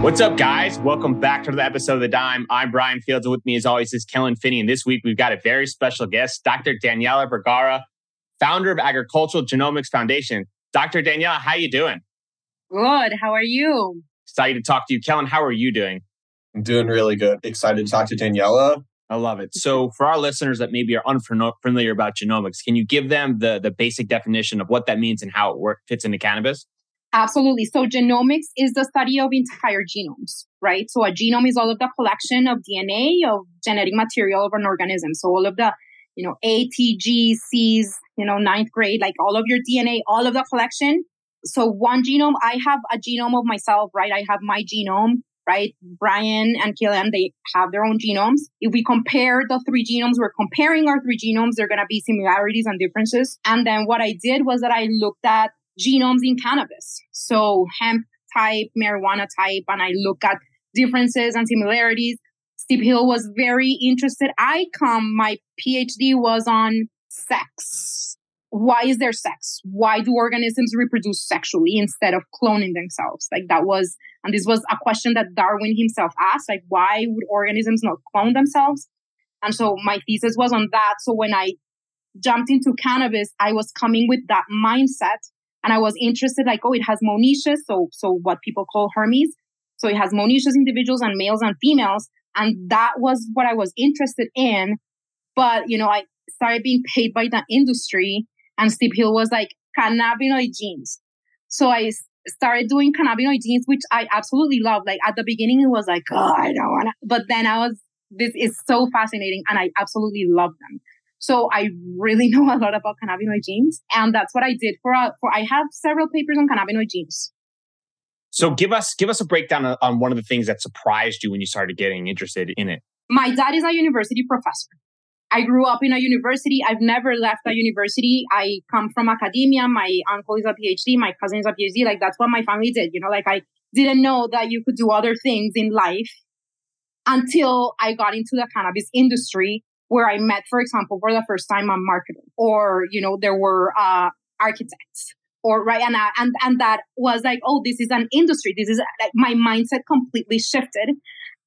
What's up, guys? Welcome back to the episode of The Dime. I'm Brian Fields. With me, as always, is Kellen Finney. And this week, we've got a very special guest, Dr. Daniela Vergara, founder of Agricultural Genomics Foundation. Dr. Daniela, how you doing? Good. How are you? Excited to talk to you. Kellen, how are you doing? I'm doing really good. Excited to talk to Daniela. I love it. So, for our listeners that maybe are unfamiliar about genomics, can you give them the, the basic definition of what that means and how it work, fits into cannabis? Absolutely. So genomics is the study of entire genomes, right? So a genome is all of the collection of DNA of genetic material of an organism. So all of the, you know, A, T, G, C's, you know, ninth grade, like all of your DNA, all of the collection. So one genome, I have a genome of myself, right? I have my genome, right? Brian and Kellen, they have their own genomes. If we compare the three genomes, we're comparing our three genomes. There are going to be similarities and differences. And then what I did was that I looked at genomes in cannabis. So hemp type, marijuana type, and I look at differences and similarities. Steep Hill was very interested. I come, my PhD was on sex. Why is there sex? Why do organisms reproduce sexually instead of cloning themselves? Like that was, and this was a question that Darwin himself asked, like why would organisms not clone themselves? And so my thesis was on that. So when I jumped into cannabis, I was coming with that mindset and I was interested, like, oh, it has monoecious. So, so what people call Hermes. So it has monoecious individuals and males and females. And that was what I was interested in. But, you know, I started being paid by the industry and Steep Hill was like cannabinoid genes. So I started doing cannabinoid genes, which I absolutely love. Like at the beginning, it was like, oh, I don't want to, but then I was, this is so fascinating and I absolutely love them. So I really know a lot about cannabinoid genes. And that's what I did for, a, for I have several papers on cannabinoid genes. So give us, give us a breakdown on one of the things that surprised you when you started getting interested in it. My dad is a university professor. I grew up in a university. I've never left a university. I come from academia. My uncle is a PhD. My cousin is a PhD. Like that's what my family did. You know, like I didn't know that you could do other things in life until I got into the cannabis industry where I met, for example, for the first time a marketer or, you know, there were, uh, architects or right. And, uh, and, and that was like, oh, this is an industry. This is like my mindset completely shifted.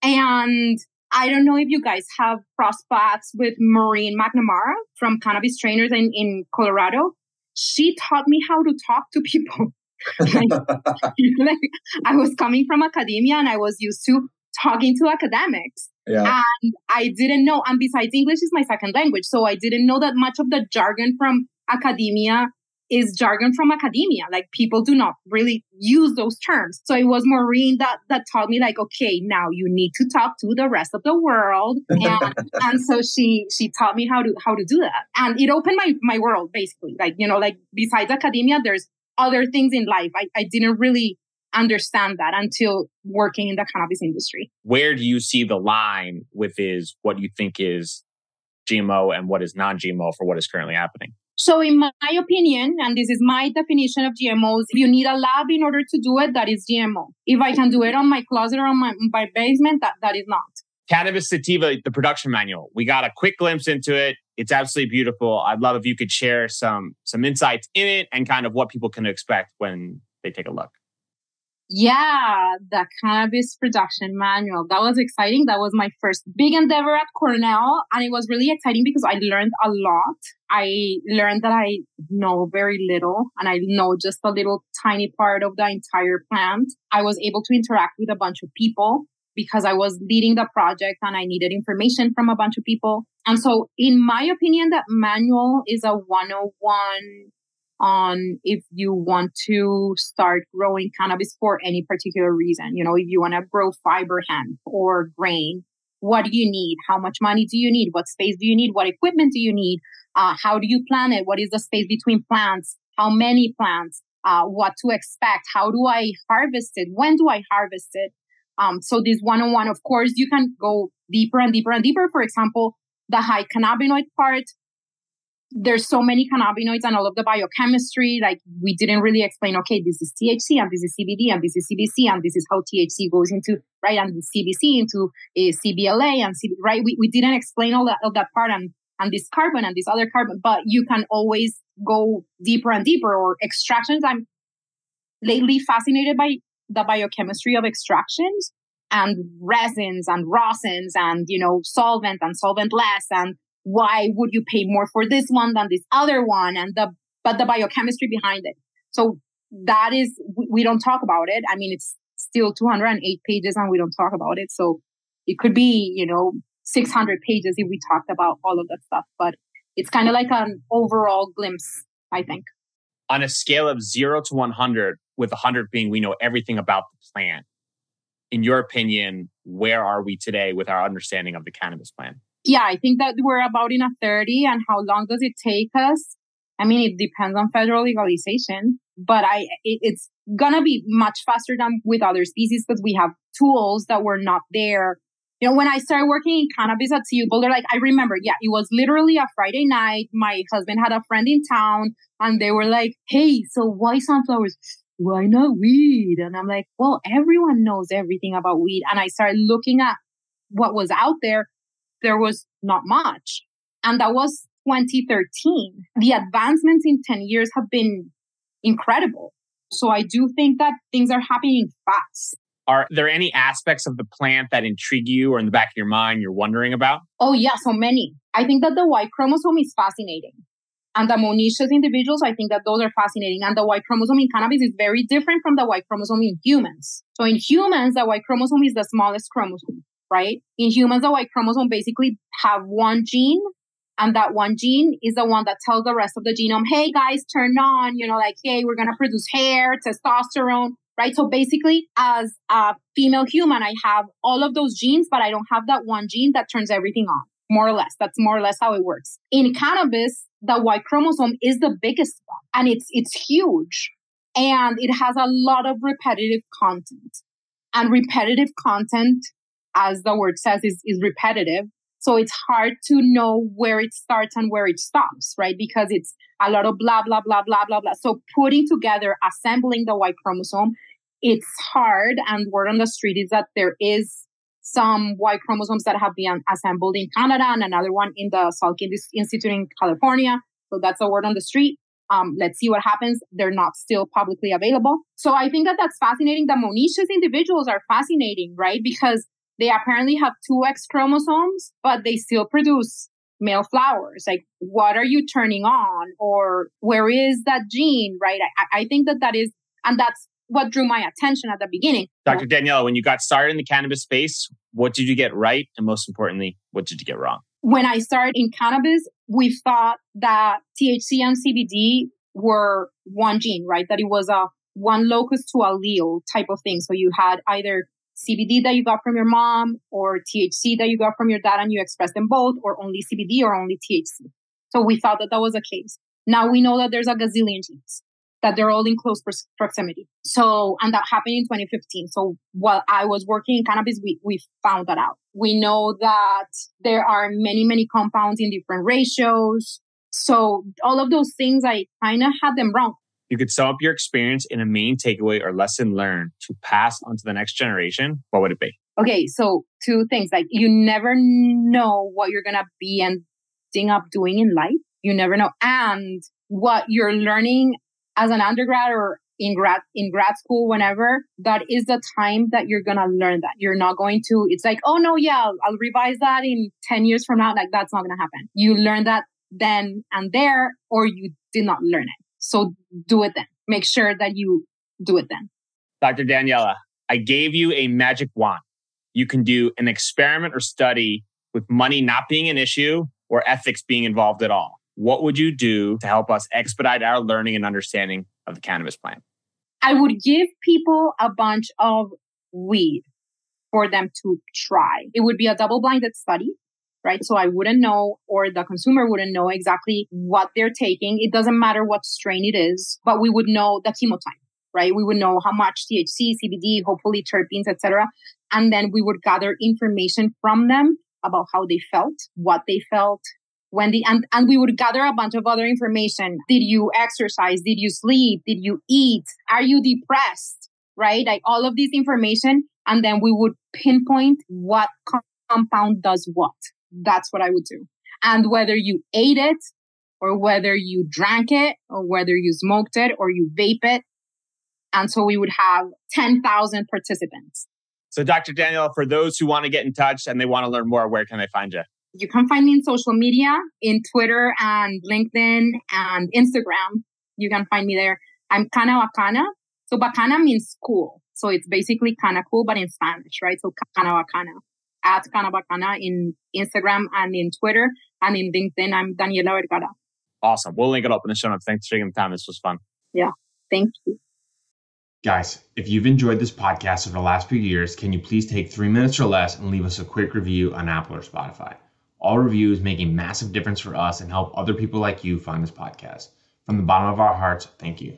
And I don't know if you guys have cross paths with Maureen McNamara from Cannabis Trainers in, in Colorado. She taught me how to talk to people. like, like I was coming from academia and I was used to talking to academics. Yeah. And I didn't know, and besides English is my second language. So I didn't know that much of the jargon from academia is jargon from academia. Like people do not really use those terms. So it was Maureen that, that taught me like, okay, now you need to talk to the rest of the world. And, and so she, she taught me how to, how to do that. And it opened my, my world basically. Like, you know, like besides academia, there's other things in life. I, I didn't really understand that until working in the cannabis industry. Where do you see the line with is what you think is GMO and what is non-GMO for what is currently happening? So in my opinion, and this is my definition of GMOs, you need a lab in order to do it, that is GMO. If I can do it on my closet or on my, my basement, that, that is not. Cannabis Sativa, the production manual. We got a quick glimpse into it. It's absolutely beautiful. I'd love if you could share some some insights in it and kind of what people can expect when they take a look. Yeah, the cannabis production manual. That was exciting. That was my first big endeavor at Cornell. And it was really exciting because I learned a lot. I learned that I know very little and I know just a little tiny part of the entire plant. I was able to interact with a bunch of people because I was leading the project and I needed information from a bunch of people. And so in my opinion, that manual is a 101 on if you want to start growing cannabis for any particular reason. You know, if you want to grow fiber hemp or grain, what do you need? How much money do you need? What space do you need? What equipment do you need? Uh, how do you plan it? What is the space between plants? How many plants? Uh, what to expect? How do I harvest it? When do I harvest it? Um, so this one-on-one, of course, you can go deeper and deeper and deeper. For example, the high cannabinoid part there's so many cannabinoids and all of the biochemistry. Like we didn't really explain, okay, this is THC and this is CBD and this is CBC and this is how THC goes into, right? And CBC into eh, a CBLA and CB, right? We, we didn't explain all that, all that part and, and this carbon and this other carbon, but you can always go deeper and deeper or extractions. I'm lately fascinated by the biochemistry of extractions and resins and rosins and, you know, solvent and solvent less and why would you pay more for this one than this other one? And the but the biochemistry behind it. So that is we don't talk about it. I mean it's still 208 pages and we don't talk about it. So it could be you know 600 pages if we talked about all of that stuff but it's kind of like an overall glimpse i think. On a scale of 0 to 100 with 100 being we know everything about the plant in your opinion where are we today with our understanding of the cannabis plant yeah, I think that we're about in a 30 and how long does it take us? I mean, it depends on federal legalization, but I, it, it's gonna be much faster than with other species because we have tools that were not there. You know, when I started working in cannabis at CU Boulder, like I remember, yeah, it was literally a Friday night. My husband had a friend in town and they were like, Hey, so why sunflowers? Why not weed? And I'm like, well, everyone knows everything about weed. And I started looking at what was out there there was not much. And that was 2013. The advancements in 10 years have been incredible. So I do think that things are happening fast. Are there any aspects of the plant that intrigue you or in the back of your mind you're wondering about? Oh, yeah, so many. I think that the Y chromosome is fascinating. And the monoecious individuals, I think that those are fascinating. And the Y chromosome in cannabis is very different from the Y chromosome in humans. So in humans, the Y chromosome is the smallest chromosome right? In humans, the Y chromosome basically have one gene and that one gene is the one that tells the rest of the genome, hey guys, turn on, you know, like, hey, we're to produce hair, testosterone, right? So basically, as a female human, I have all of those genes, but I don't have that one gene that turns everything on, more or less. That's more or less how it works. In cannabis, the Y chromosome is the biggest one and it's, it's huge and it has a lot of repetitive content and repetitive content as the word says, is, is repetitive. So it's hard to know where it starts and where it stops, right? Because it's a lot of blah, blah, blah, blah, blah, blah. So putting together, assembling the Y chromosome, it's hard. And word on the street is that there is some Y chromosomes that have been assembled in Canada and another one in the Salk Institute in California. So that's a word on the street. Um, let's see what happens. They're not still publicly available. So I think that that's fascinating. The monoecious individuals are fascinating, right? Because they apparently have two X chromosomes, but they still produce male flowers. Like, what are you turning on? Or where is that gene? Right. I, I think that that is, and that's what drew my attention at the beginning. Dr. Daniela, when you got started in the cannabis space, what did you get right? And most importantly, what did you get wrong? When I started in cannabis, we thought that THC and CBD were one gene, right? That it was a one locus to allele type of thing. So you had either CBD that you got from your mom or THC that you got from your dad and you express them both or only CBD or only THC. So we thought that that was the case. Now we know that there's a gazillion genes that they're all in close proximity. So, and that happened in 2015. So while I was working in cannabis, we, we found that out. We know that there are many, many compounds in different ratios. So all of those things, I kind of had them wrong you could sum up your experience in a main takeaway or lesson learned to pass on to the next generation, what would it be? Okay, so two things like you never know what you're to be ending up doing in life. You never know. And what you're learning as an undergrad or in grad in grad school whenever that is the time that you're gonna learn that you're not going to it's like oh no yeah I'll, I'll revise that in 10 years from now like that's not gonna happen you learn that then and there or you did not learn it so do it then. Make sure that you do it then. Dr. Daniela, I gave you a magic wand. You can do an experiment or study with money not being an issue or ethics being involved at all. What would you do to help us expedite our learning and understanding of the cannabis plant? I would give people a bunch of weed for them to try. It would be a double blinded study right? So I wouldn't know or the consumer wouldn't know exactly what they're taking. It doesn't matter what strain it is, but we would know the chemotype, right? We would know how much THC, CBD, hopefully terpenes, etc. And then we would gather information from them about how they felt, what they felt, when the and, and we would gather a bunch of other information did you exercise did you sleep did you eat are you depressed right like all of this information and then we would pinpoint what compound does what that's what i would do and whether you ate it or whether you drank it or whether you smoked it or you vape it and so we would have 10,000 participants so dr daniel for those who want to get in touch and they want to learn more where can they find you you can find me in social media, in Twitter and LinkedIn and Instagram. You can find me there. I'm Canna Bacana. So Bacana means cool. So it's basically kind of cool, but in Spanish, right? So Canna Bacana. At Canna Bacana in Instagram and in Twitter and in LinkedIn, I'm Daniela Vergara. Awesome. We'll link it up in the show notes. Thanks for taking the time. This was fun. Yeah. Thank you. Guys, if you've enjoyed this podcast over the last few years, can you please take three minutes or less and leave us a quick review on Apple or Spotify? All reviews make a massive difference for us and help other people like you find this podcast. From the bottom of our hearts, thank you.